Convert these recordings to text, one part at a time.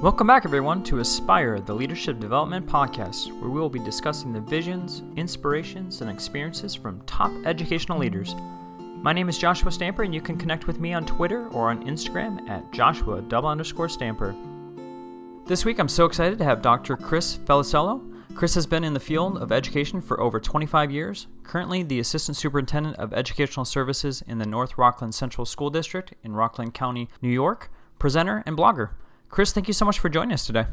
Welcome back, everyone, to Aspire, the Leadership Development Podcast, where we will be discussing the visions, inspirations, and experiences from top educational leaders. My name is Joshua Stamper, and you can connect with me on Twitter or on Instagram at Joshua double underscore Stamper. This week, I'm so excited to have Dr. Chris Felicello. Chris has been in the field of education for over 25 years, currently the Assistant Superintendent of Educational Services in the North Rockland Central School District in Rockland County, New York, presenter, and blogger. Chris, thank you so much for joining us today.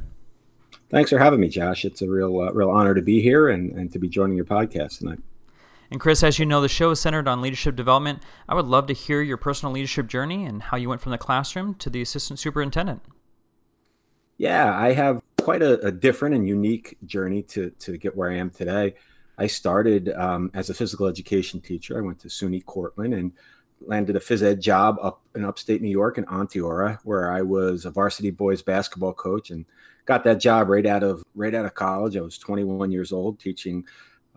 Thanks for having me, Josh. It's a real, uh, real honor to be here and, and to be joining your podcast tonight. And Chris, as you know, the show is centered on leadership development. I would love to hear your personal leadership journey and how you went from the classroom to the assistant superintendent. Yeah, I have quite a, a different and unique journey to, to get where I am today. I started um, as a physical education teacher. I went to SUNY Cortland and landed a phys ed job up in upstate New York in Onteora, where I was a varsity boys basketball coach and got that job right out of right out of college. I was 21 years old, teaching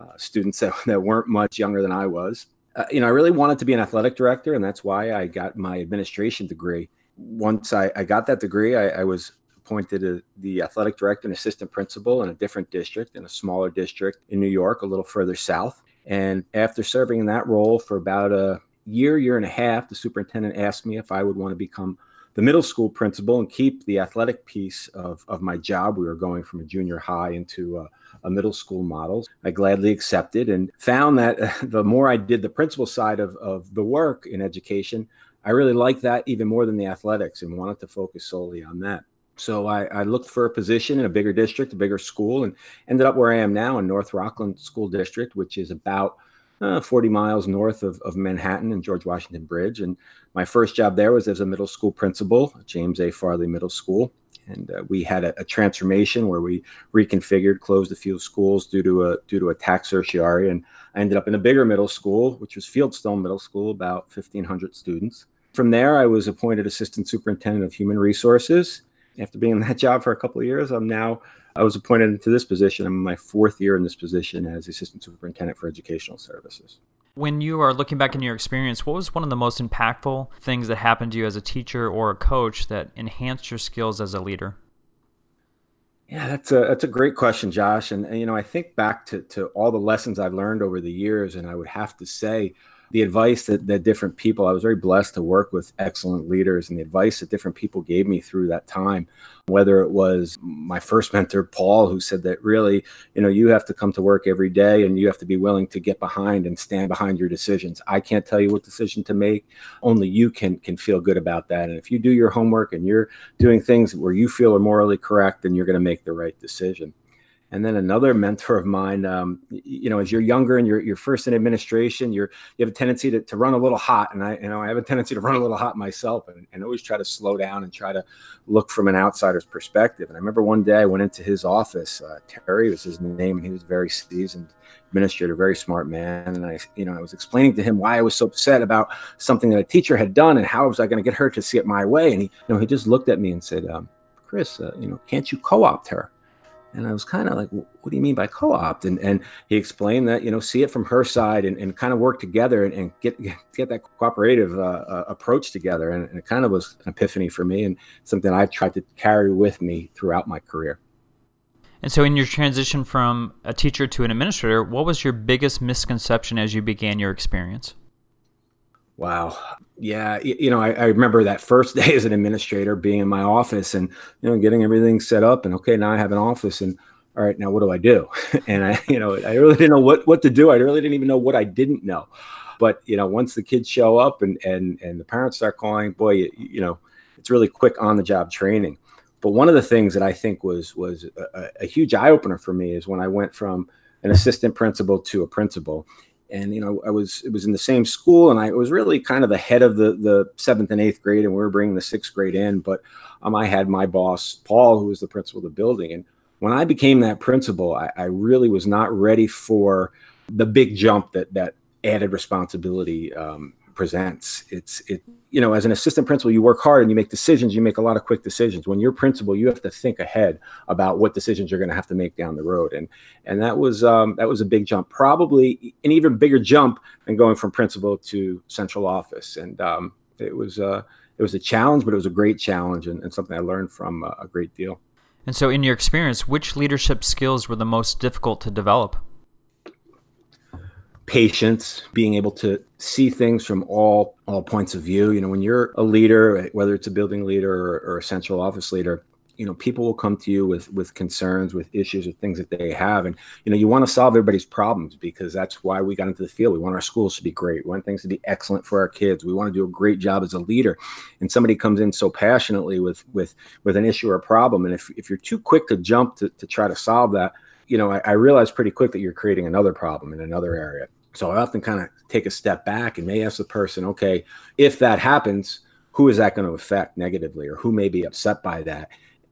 uh, students that, that weren't much younger than I was. Uh, you know, I really wanted to be an athletic director, and that's why I got my administration degree. Once I, I got that degree, I, I was appointed a, the athletic director and assistant principal in a different district, in a smaller district in New York, a little further south. And after serving in that role for about a year, year and a half, the superintendent asked me if I would want to become the middle school principal and keep the athletic piece of, of my job. We were going from a junior high into a, a middle school model. I gladly accepted and found that the more I did the principal side of, of the work in education, I really liked that even more than the athletics and wanted to focus solely on that. So I, I, looked for a position in a bigger district, a bigger school, and ended up where I am now in North Rockland School District, which is about uh, 40 miles north of, of Manhattan and George Washington Bridge. And my first job there was as a middle school principal, James A. Farley Middle School. And uh, we had a, a, transformation where we reconfigured, closed a few schools due to a due to a tax certiorari, and I ended up in a bigger middle school, which was Fieldstone Middle School, about 1,500 students. From there, I was appointed assistant superintendent of human resources. After being in that job for a couple of years, I'm now I was appointed into this position. I'm in my fourth year in this position as assistant superintendent for educational services. When you are looking back in your experience, what was one of the most impactful things that happened to you as a teacher or a coach that enhanced your skills as a leader? Yeah, that's a that's a great question, Josh. And, and you know, I think back to to all the lessons I've learned over the years, and I would have to say the advice that, that different people, I was very blessed to work with excellent leaders and the advice that different people gave me through that time, whether it was my first mentor, Paul, who said that really, you know, you have to come to work every day and you have to be willing to get behind and stand behind your decisions. I can't tell you what decision to make. Only you can, can feel good about that. And if you do your homework and you're doing things where you feel are morally correct, then you're going to make the right decision. And then another mentor of mine, um, you know, as you're younger and you're, you're first in administration, you're you have a tendency to, to run a little hot, and I you know I have a tendency to run a little hot myself, and, and always try to slow down and try to look from an outsider's perspective. And I remember one day I went into his office. Uh, Terry was his name, and he was very seasoned administrator, very smart man. And I, you know, I was explaining to him why I was so upset about something that a teacher had done, and how was I going to get her to see it my way. And he, you know, he just looked at me and said, um, "Chris, uh, you know, can't you co-opt her?" And I was kind of like, what do you mean by co-opt? And, and he explained that, you know, see it from her side and, and kind of work together and, and get, get that cooperative uh, uh, approach together. And, and, it kind of was an epiphany for me and something I've tried to carry with me throughout my career. And so in your transition from a teacher to an administrator, what was your biggest misconception as you began your experience? Wow. Yeah. You know, I, I, remember that first day as an administrator being in my office and, you know, getting everything set up and, okay, now I have an office and, all right, now what do I do? And I, you know, I really didn't know what, what to do. I really didn't even know what I didn't know. But, you know, once the kids show up and, and, and the parents start calling, boy, you, you know, it's really quick on the job training. But one of the things that I think was, was a, a huge eye opener for me is when I went from an assistant principal to a principal and you know i was it was in the same school and i was really kind of the head of the the seventh and eighth grade and we were bringing the sixth grade in but um, i had my boss paul who was the principal of the building and when i became that principal I, I really was not ready for the big jump that that added responsibility um, presents. It's it you know as an assistant principal you work hard and you make decisions. You make a lot of quick decisions. When you're principal, you have to think ahead about what decisions you're going to have to make down the road. And and that was um, that was a big jump, probably an even bigger jump than going from principal to central office. And um, it was uh, it was a challenge, but it was a great challenge and, and something I learned from uh, a great deal. And so, in your experience, which leadership skills were the most difficult to develop? Patience, being able to see things from all all points of view. You know, when you're a leader, whether it's a building leader or, or a central office leader, you know people will come to you with with concerns with issues with things that they have. And you know you want to solve everybody's problems because that's why we got into the field. We want our schools to be great. We want things to be excellent for our kids. We want to do a great job as a leader. And somebody comes in so passionately with with with an issue or a problem. And if, if you're too quick to jump to, to try to solve that you know I, I realize pretty quick that you're creating another problem in another area so i often kind of take a step back and may ask the person okay if that happens who is that going to affect negatively or who may be upset by that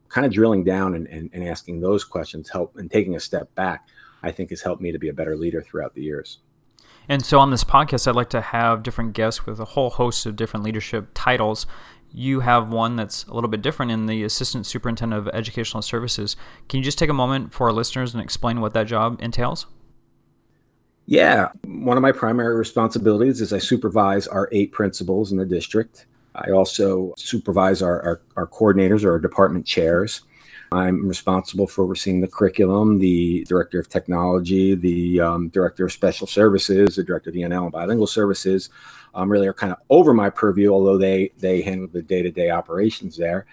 kind of drilling down and, and, and asking those questions help and taking a step back, I think has helped me to be a better leader throughout the years. And so on this podcast, I'd like to have different guests with a whole host of different leadership titles. You have one that's a little bit different in the Assistant Superintendent of Educational Services. Can you just take a moment for our listeners and explain what that job entails? Yeah, one of my primary responsibilities is I supervise our eight principals in the district. I also supervise our, our, our coordinators or our department chairs. I'm responsible for overseeing the curriculum, the director of technology, the um, director of special services, the director of ENL and bilingual services. Um, really are kind of over my purview, although they they handle the day to day operations there.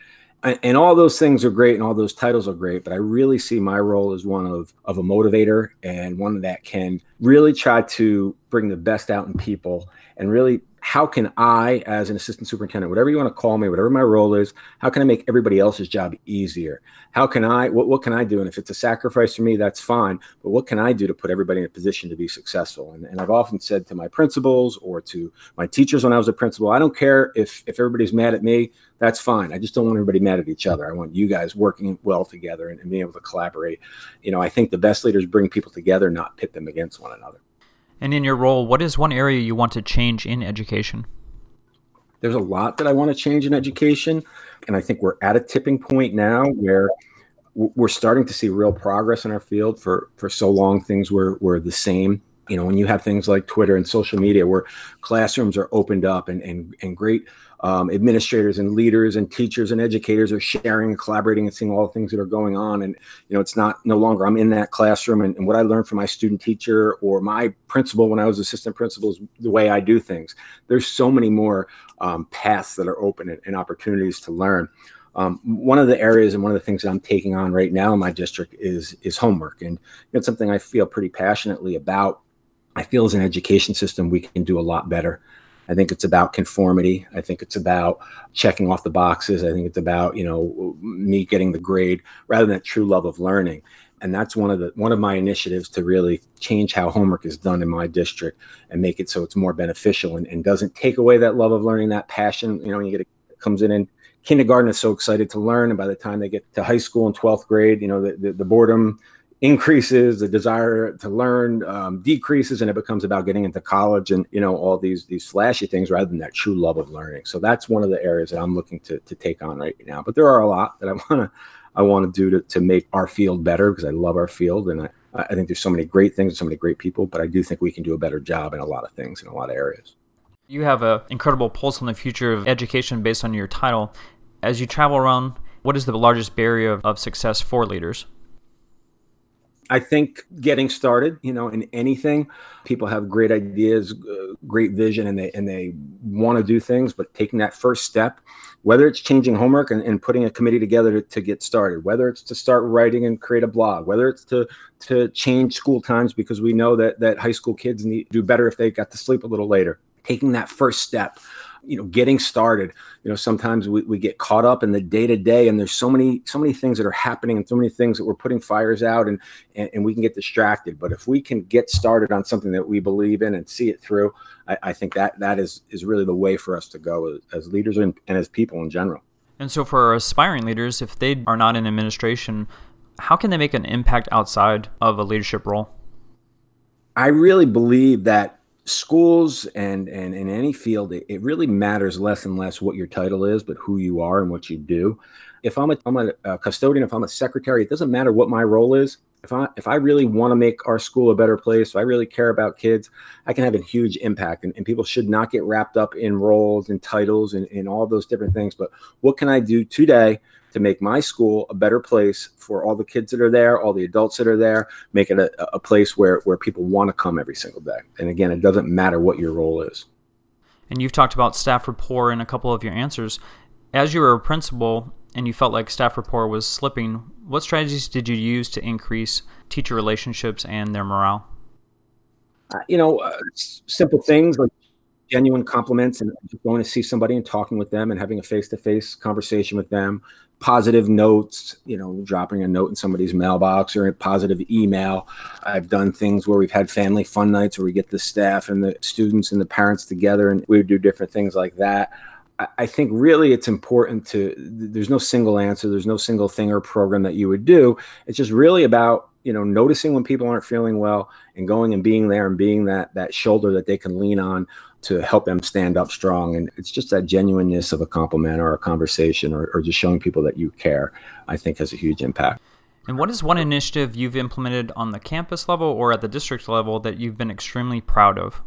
And, all those things are great, and all those titles are great. But I really see my role as one of of a motivator and one that can really try to bring the best out in people and really how can I, as an assistant superintendent, whatever you want to call me, whatever my role is, how can I make everybody else's job easier? How can I, what, what can I do? And if it's a sacrifice for me, that's fine. But what can I do to put everybody in a position to be successful? And, and I've often said to my principals or to my teachers when I was a principal, I don't care if, if everybody's mad at me, that's fine. I just don't want everybody mad at each other. I want you guys working well together and, and being able to collaborate. You know, I think the best leaders bring people together, not pit them against one another. And in your role, what is one area you want to change in education? There's a lot that I want to change in education. And I think we're at a tipping point now where we're starting to see real progress in our field. For, for so long, things were, were the same. You know, when you have things like Twitter and social media where classrooms are opened up and, and, and great um, administrators and leaders and teachers and educators are sharing and collaborating and seeing all the things that are going on. And, you know, it's not no longer I'm in that classroom and, and what I learned from my student teacher or my principal when I was assistant principal is the way I do things. There's so many more um, paths that are open and, and opportunities to learn. Um, one of the areas and one of the things that I'm taking on right now in my district is is homework, and it's something I feel pretty passionately about. I feel as an education system we can do a lot better. I think it's about conformity. I think it's about checking off the boxes. I think it's about you know me getting the grade rather than true love of learning. And that's one of the one of my initiatives to really change how homework is done in my district and make it so it's more beneficial and, and doesn't take away that love of learning, that passion. You know, when you get a, comes in and kindergarten is so excited to learn, and by the time they get to high school and twelfth grade, you know the, the, the boredom increases the desire to learn um, decreases and it becomes about getting into college and you know all these these flashy things rather than that true love of learning. So that's one of the areas that i'm looking to, to take on right now. But there are a lot that i want to i want to do to, to make our field better because i love our field and I, I think there's so many great things and so many great people but i do think we can do a better job in a lot of things in a lot of areas. You have an incredible pulse on the future of education based on your title. As you travel around what is the largest barrier of, of success for leaders I think getting started, you know, in anything, people have great ideas, uh, great vision, and they and they want to do things, but taking that first step, whether it's changing homework and, and putting a committee together to, to, get started, whether it's to start writing and create a blog, whether it's to to change school times because we know that that high school kids need do better if they got to sleep a little later. Taking that first step, you know getting started. You know sometimes we, we get caught up in the day to day and there's so many so many things that are happening and so many things that we're putting fires out and, and, and we can get distracted. But if we can get started on something that we believe in and see it through i, I think that that is is really the way for us to go as, as leaders and, and as people in general. And so for our aspiring leaders if they are not in administration how can they make an impact outside of a leadership role? I really believe that schools and and in any field it, it, really matters less and less what your title is but who you are and what you do if i'm a, I'm a, a custodian if i'm a secretary it doesn't matter what my role is if I if I really want to make our school a better place, if I really care about kids, I can have a huge impact. And, and people should not get wrapped up in roles and titles and, and all those different things. But what can I do today to make my school a better place for all the kids that are there, all the adults that are there, make it a, a place where where people want to come every single day. And again, it doesn't matter what your role is. And you've talked about staff rapport in a couple of your answers. As you were a principal and you felt like staff rapport was slipping, what strategies did you use to increase teacher relationships and their morale? Uh, you know, uh, simple things like genuine compliments and going to see somebody and talking with them and having a face-to-face conversation with them. Positive notes you know dropping a note in somebody's mailbox or a positive email. I've done things where we've had family fun nights where we get the staff and the students and the parents together and we do different things like that. I think really it's important to there's no single answer, there's no single thing or program that you would do. It's just really about, you know, noticing when people aren't feeling well and going and being there and being that that shoulder that they can lean on to help them stand up strong. And it's just that genuineness of a compliment or a conversation or, or just showing people that you care, I think has a huge impact. And what is one initiative you've implemented on the campus level or at the district level that you've been extremely proud of?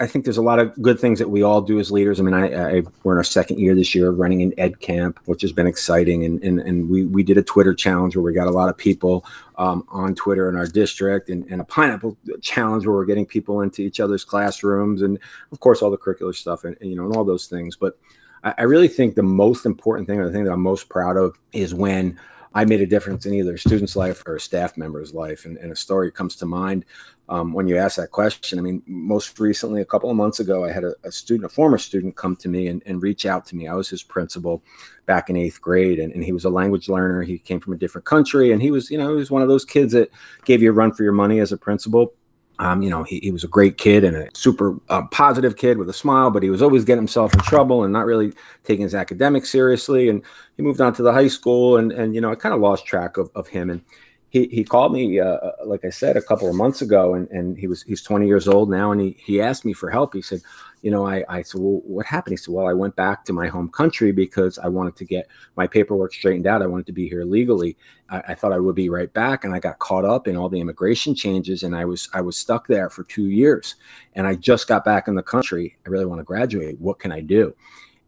I think there's a lot of good things that we all do as leaders. I mean, I, I we're in our second year this year running an ed camp, which has been exciting. And, and, and we, we did a Twitter challenge where we got a lot of people um, on Twitter in our district and, and a pineapple challenge where we're getting people into each other's classrooms and of course all the curricular stuff and, and you know, and all those things. But I, I really think the most important thing or the thing that I'm most proud of is when I made a difference in either a student's life or a staff member's life. And, and a story comes to mind um, when you ask that question. I mean, most recently, a couple of months ago, I had a, a student, a former student, come to me and, and, reach out to me. I was his principal back in eighth grade, and, and, he was a language learner. He came from a different country, and he was, you know, he was one of those kids that gave you a run for your money as a principal. Um, you know, he, he was a great kid and a super uh, positive kid with a smile, but he was always getting himself in trouble and not really taking his academics seriously. And he moved on to the high school, and and you know, I kind of lost track of, of him. And he, he called me, uh, uh, like I said, a couple of months ago, and, and he was he's 20 years old now, and he he asked me for help. He said, you know, I, I said, well, what happened? He said, well, I went back to my home country because I wanted to get my paperwork straightened out. I wanted to be here legally. I, I, thought I would be right back, and I got caught up in all the immigration changes, and I was I was stuck there for two years, and I just got back in the country. I really want to graduate. What can I do?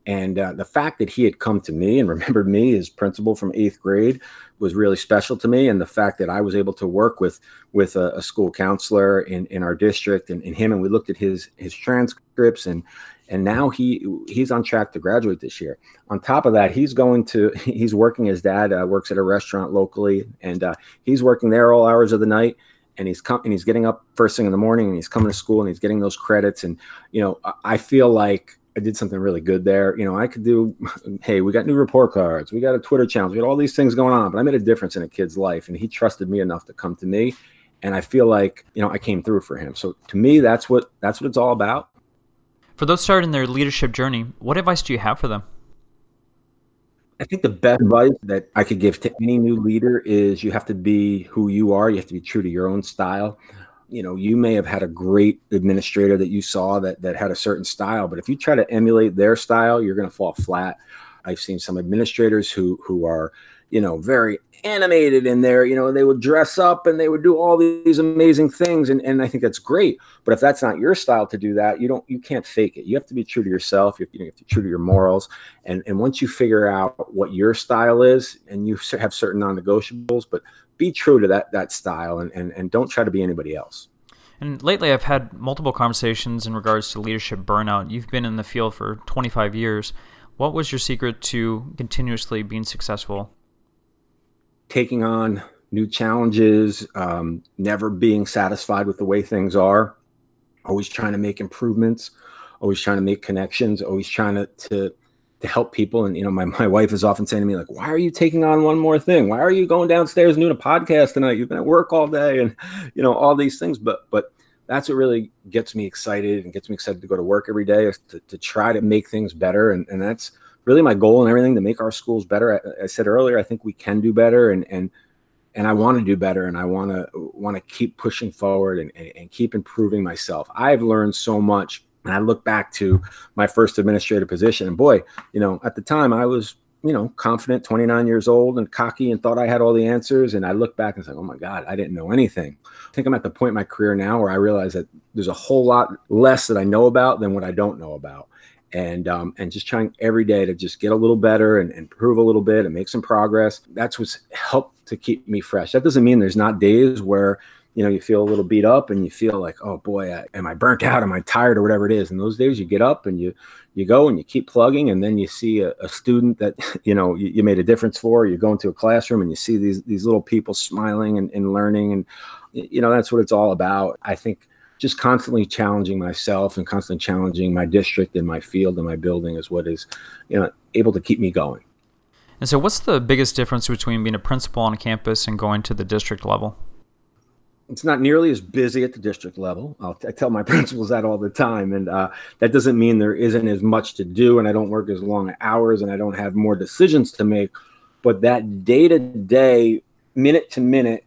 And uh, the fact that he had come to me and remembered me as principal from eighth grade was really special to me. And the fact that I was able to work with with a, a school counselor in, in our district and, and him, and we looked at his his transcripts and and now he he's on track to graduate this year. On top of that, he's going to he's working. His dad uh, works at a restaurant locally, and uh, he's working there all hours of the night. And he's come and he's getting up first thing in the morning, and he's coming to school, and he's getting those credits. And you know, I feel like I did something really good there. You know, I could do, hey, we got new report cards, we got a Twitter challenge, we got all these things going on, but I made a difference in a kid's life, and he trusted me enough to come to me, and I feel like you know I came through for him. So to me, that's what that's what it's all about. For those starting their leadership journey, what advice do you have for them? I think the best advice that I could give to any new leader is you have to be who you are. You have to be true to your own style you know you may have had a great administrator that you saw that that had a certain style but if you try to emulate their style you're going to fall flat. I've seen some administrators who who are you know very animated in there you know they would dress up and they would do all these amazing things and, and i think that's great but if that's not your style to do that you don't you can't fake it you have to be true to yourself you have, you have to be true to your morals and and once you figure out what your style is and you have certain non-negotiables but be true to that that style and, and and don't try to be anybody else. And lately, I've had multiple conversations in regards to leadership burnout. You've been in the field for 25 years. What was your secret to continuously being successful? Taking on new challenges, um, never being satisfied with the way things are, always trying to make improvements, always trying to make connections, always trying to, to to help people. And you know, my, my wife is often saying to me, like, why are you taking on one more thing? Why are you going downstairs and doing a podcast tonight? You've been at work all day and you know, all these things. But but that's what really gets me excited and gets me excited to go to work every day is to, to try to make things better. And, and that's really my goal and everything to make our schools better. I, I said earlier, I think we can do better and and and I want to do better and I want to want to keep pushing forward and, and, and keep improving myself. I've learned so much and I look back to my first administrative position, and boy, you know, at the time I was you know, confident, 29 years old and cocky and thought I had all the answers. And I look back and say, oh my God, I didn't know anything. I think I'm at the point in my career now where I realize that there's a whole lot less that I know about than what I don't know about. And, um, and just trying every day to just get a little better and, improve a little bit and make some progress. That's what's helped to keep me fresh. That doesn't mean there's not days where you know you feel a little beat up and you feel like oh boy I, am i burnt out am i tired or whatever it is and those days you get up and you you go and you keep plugging and then you see a, a student that you know you, you, made a difference for you go into a classroom and you see these these little people smiling and, and learning and you know that's what it's all about i think just constantly challenging myself and constantly challenging my district and my field and my building is what is you know able to keep me going and so what's the biggest difference between being a principal on a campus and going to the district level it's not nearly as busy at the district level. I'll, i tell my principals that all the time, and uh, that doesn't mean there isn't as much to do, and I don't work as long hours, and I don't have more decisions to make. But that day to day, minute to minute,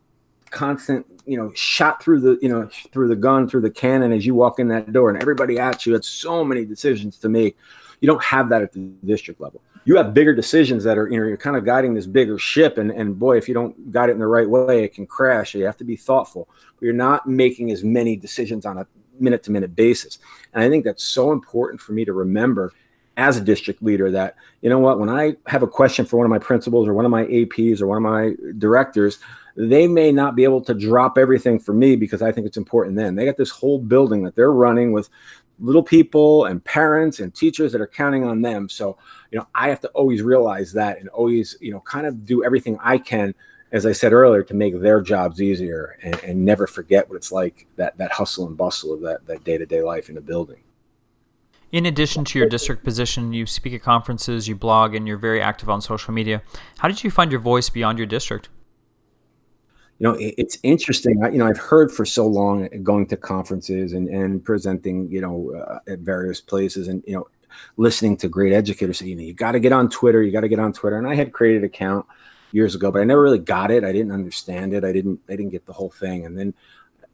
constant, you know, shot through the, you know, through the gun, through the cannon as you walk in that door, and everybody at you. It's so many decisions to make. You don't have that at the district level you have bigger decisions that are you know you're kind of guiding this bigger ship and and boy if you don't guide it in the right way it can crash you have to be thoughtful but you're not making as many decisions on a minute to minute basis and i think that's so important for me to remember as a district leader that you know what when i have a question for one of my principals or one of my aps or one of my directors they may not be able to drop everything for me because i think it's important then they got this whole building that they're running with little people and parents and teachers that are counting on them. So, you know, I have to always realize that and always, you know, kind of do everything I can, as I said earlier, to make their jobs easier and, and never forget what it's like that that hustle and bustle of that that day to day life in a building. In addition to your district position, you speak at conferences, you blog, and you're very active on social media. How did you find your voice beyond your district? You know, it, it's interesting. You know, I've heard for so long going to conferences and, and presenting, you know, uh, at various places and, you know, listening to great educators say, you know, you got to get on Twitter, you got to get on Twitter. And I had created an account years ago, but I never really got it. I didn't understand it. I didn't, I didn't get the whole thing. And then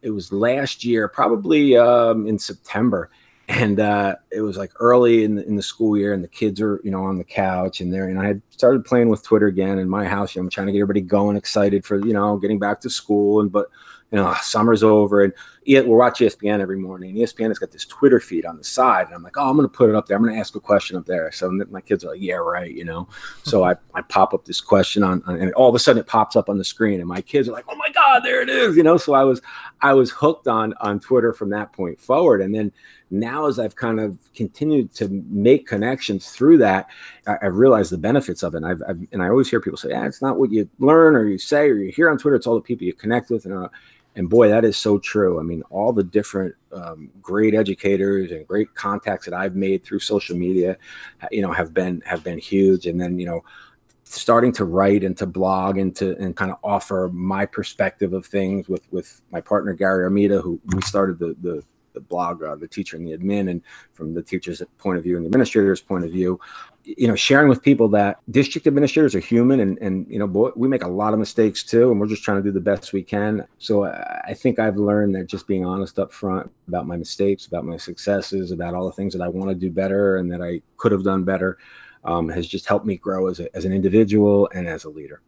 it was last year, probably um, in September, and uh, it was like early in the, in the school year and the kids are you know on the couch and there and i had started playing with twitter again in my house you know, i'm trying to get everybody going excited for you know getting back to school and but you know summer's over and we'll watch espn every morning espn has got this twitter feed on the side and i'm like oh i'm going to put it up there. I'm going to ask a question up there. So my kids are like yeah right you know? So I, I pop up this question on, on and all of a sudden it pops up on the screen and my kids are like oh my god there it is you know? So i was i was hooked on on twitter from that point forward. And then now as I've kind of continued to make connections through that, I, have realized the benefits of it. And I've, I've, and I always hear people say, "Yeah, it's not what you learn or you say or you hear on Twitter. It's all the people you connect with." And uh, and boy, that is so true. I mean, all the different um, great educators and great contacts that I've made through social media, you know, have been have been huge. And then you know, starting to write and to blog and to and kind of offer my perspective of things with with my partner Gary Armida, who we started the the the blog, the teacher and the admin, and from the teacher's point of view and the administrator's point of view, you know, sharing with people that district administrators are human, and and you know, boy, we make a lot of mistakes too, and we're just trying to do the best we can. So I think I've learned that just being honest up front about my mistakes, about my successes, about all the things that I want to do better and that I could have done better, um, has just helped me grow as a, as an individual and as a leader.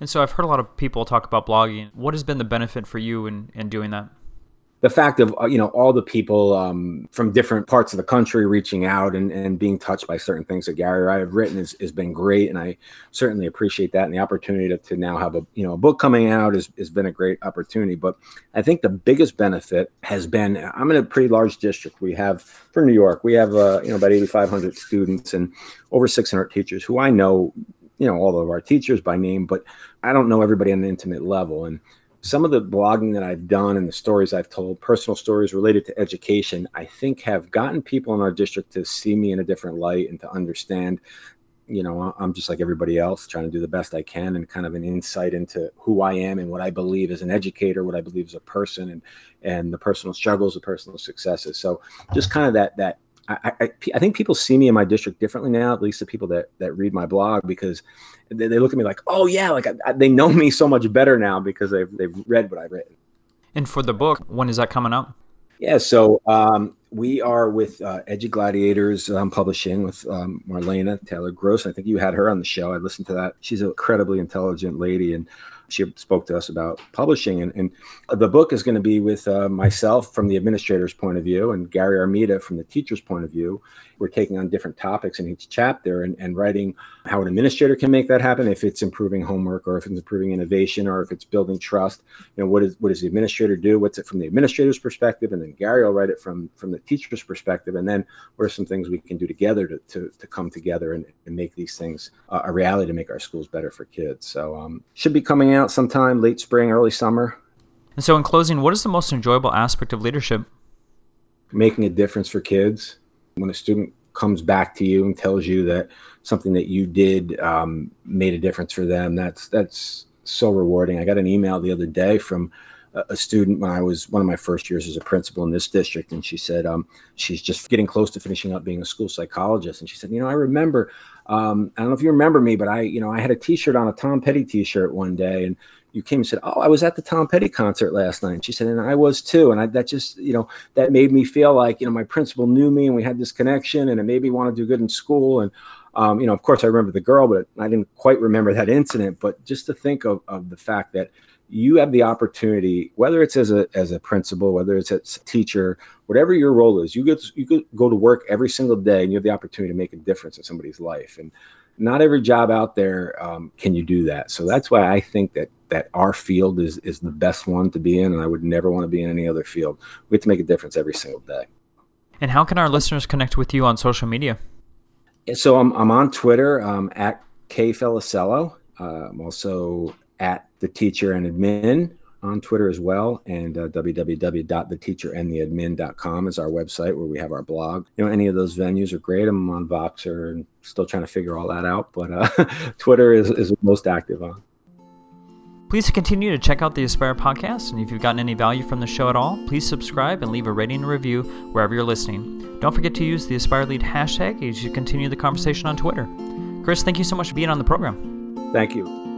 And so I've heard a lot of people talk about blogging. What has been the benefit for you in, in doing that? The fact of uh, you know all the people um, from different parts of the country reaching out and, and being touched by certain things that Gary or I have written has, has been great, and I certainly appreciate that. And the opportunity to, to now have a you know a book coming out has, has been a great opportunity. But I think the biggest benefit has been I'm in a pretty large district. We have for New York, we have uh, you know about 8,500 students and over 600 teachers who I know you know all of our teachers by name, but I don't know everybody on an intimate level and some of the blogging that I've done and the stories I've told, personal stories related to education, I think have gotten people in our district to see me in a different light and to understand, you know, I'm just like everybody else, trying to do the best I can and kind of an insight into who I am and what I believe as an educator, what I believe as a person and and the personal struggles, the personal successes. So just kind of that that I, I, I, think people see me in my district differently now, at least the people that, that read my blog, because they, they look at me like, oh, yeah, like I, they know me so much better now because they've, they've read what I've written. And for the book, when is that coming out? Yeah, so um, we are with uh, EduGladiators um, Publishing with um, Marlena Taylor Gross. I think you had her on the show. I listened to that. She's an incredibly intelligent lady, and she spoke to us about publishing. And, and the book is going to be with uh, myself from the administrator's point of view and Gary Armida from the teacher's point of view. We're taking on different topics in each chapter and, and writing how an administrator can make that happen, if it's improving homework or if it's improving innovation or if it's building trust. You know, what is what does the administrator do? What's it from the administrator's perspective? And then Gary will write it from from the teacher's perspective. And then what are some things we can do together to, to, to come together and, and make these things uh, a reality to make our schools better for kids. So um, should be coming out sometime late spring, early summer. And so, in closing, what is the most enjoyable aspect of leadership? Making a difference for kids. When a student comes back to you and tells you that something that you did um, made a difference for them, that's that's so rewarding. I got an email the other day from a student when I was one of my first years as a principal in this district, and she said um, she's just getting close to finishing up being a school psychologist, and she said, you know, I remember, um, I don't know if you remember me, but I, you know, I had a T-shirt on a Tom Petty T-shirt one day, and you came and said, "Oh, I was at the Tom Petty concert last night." And she said, "And I was too." And I, that just, you know, that made me feel like, you know, my principal knew me, and we had this connection, and it made me want to do good in school. And, um, you know, of course, I remember the girl, but I didn't quite remember that incident. But just to think of, of the fact that you have the opportunity, whether it's as a as a principal, whether it's as a teacher, whatever your role is, you get you could go to work every single day, and you have the opportunity to make a difference in somebody's life. And not every job out there um, can you do that. So that's why I think that that our field is is the best one to be in, and I would never want to be in any other field. We have to make a difference every single day. And how can our listeners connect with you on social media? So I'm I'm on Twitter um, at K Felicello. Uh, I'm also at the teacher and admin on Twitter as well, and uh, www.theteacherandtheadmin.com is our website where we have our blog. You know, any of those venues are great. I'm on Voxer and still trying to figure all that out, but uh, Twitter is, is most active on. Please continue to check out the Aspire podcast, and if you've gotten any value from the show at all, please subscribe and leave a rating and review wherever you're listening. Don't forget to use the Aspire Lead hashtag as you continue the conversation on Twitter. Chris, thank you so much for being on the program. Thank you.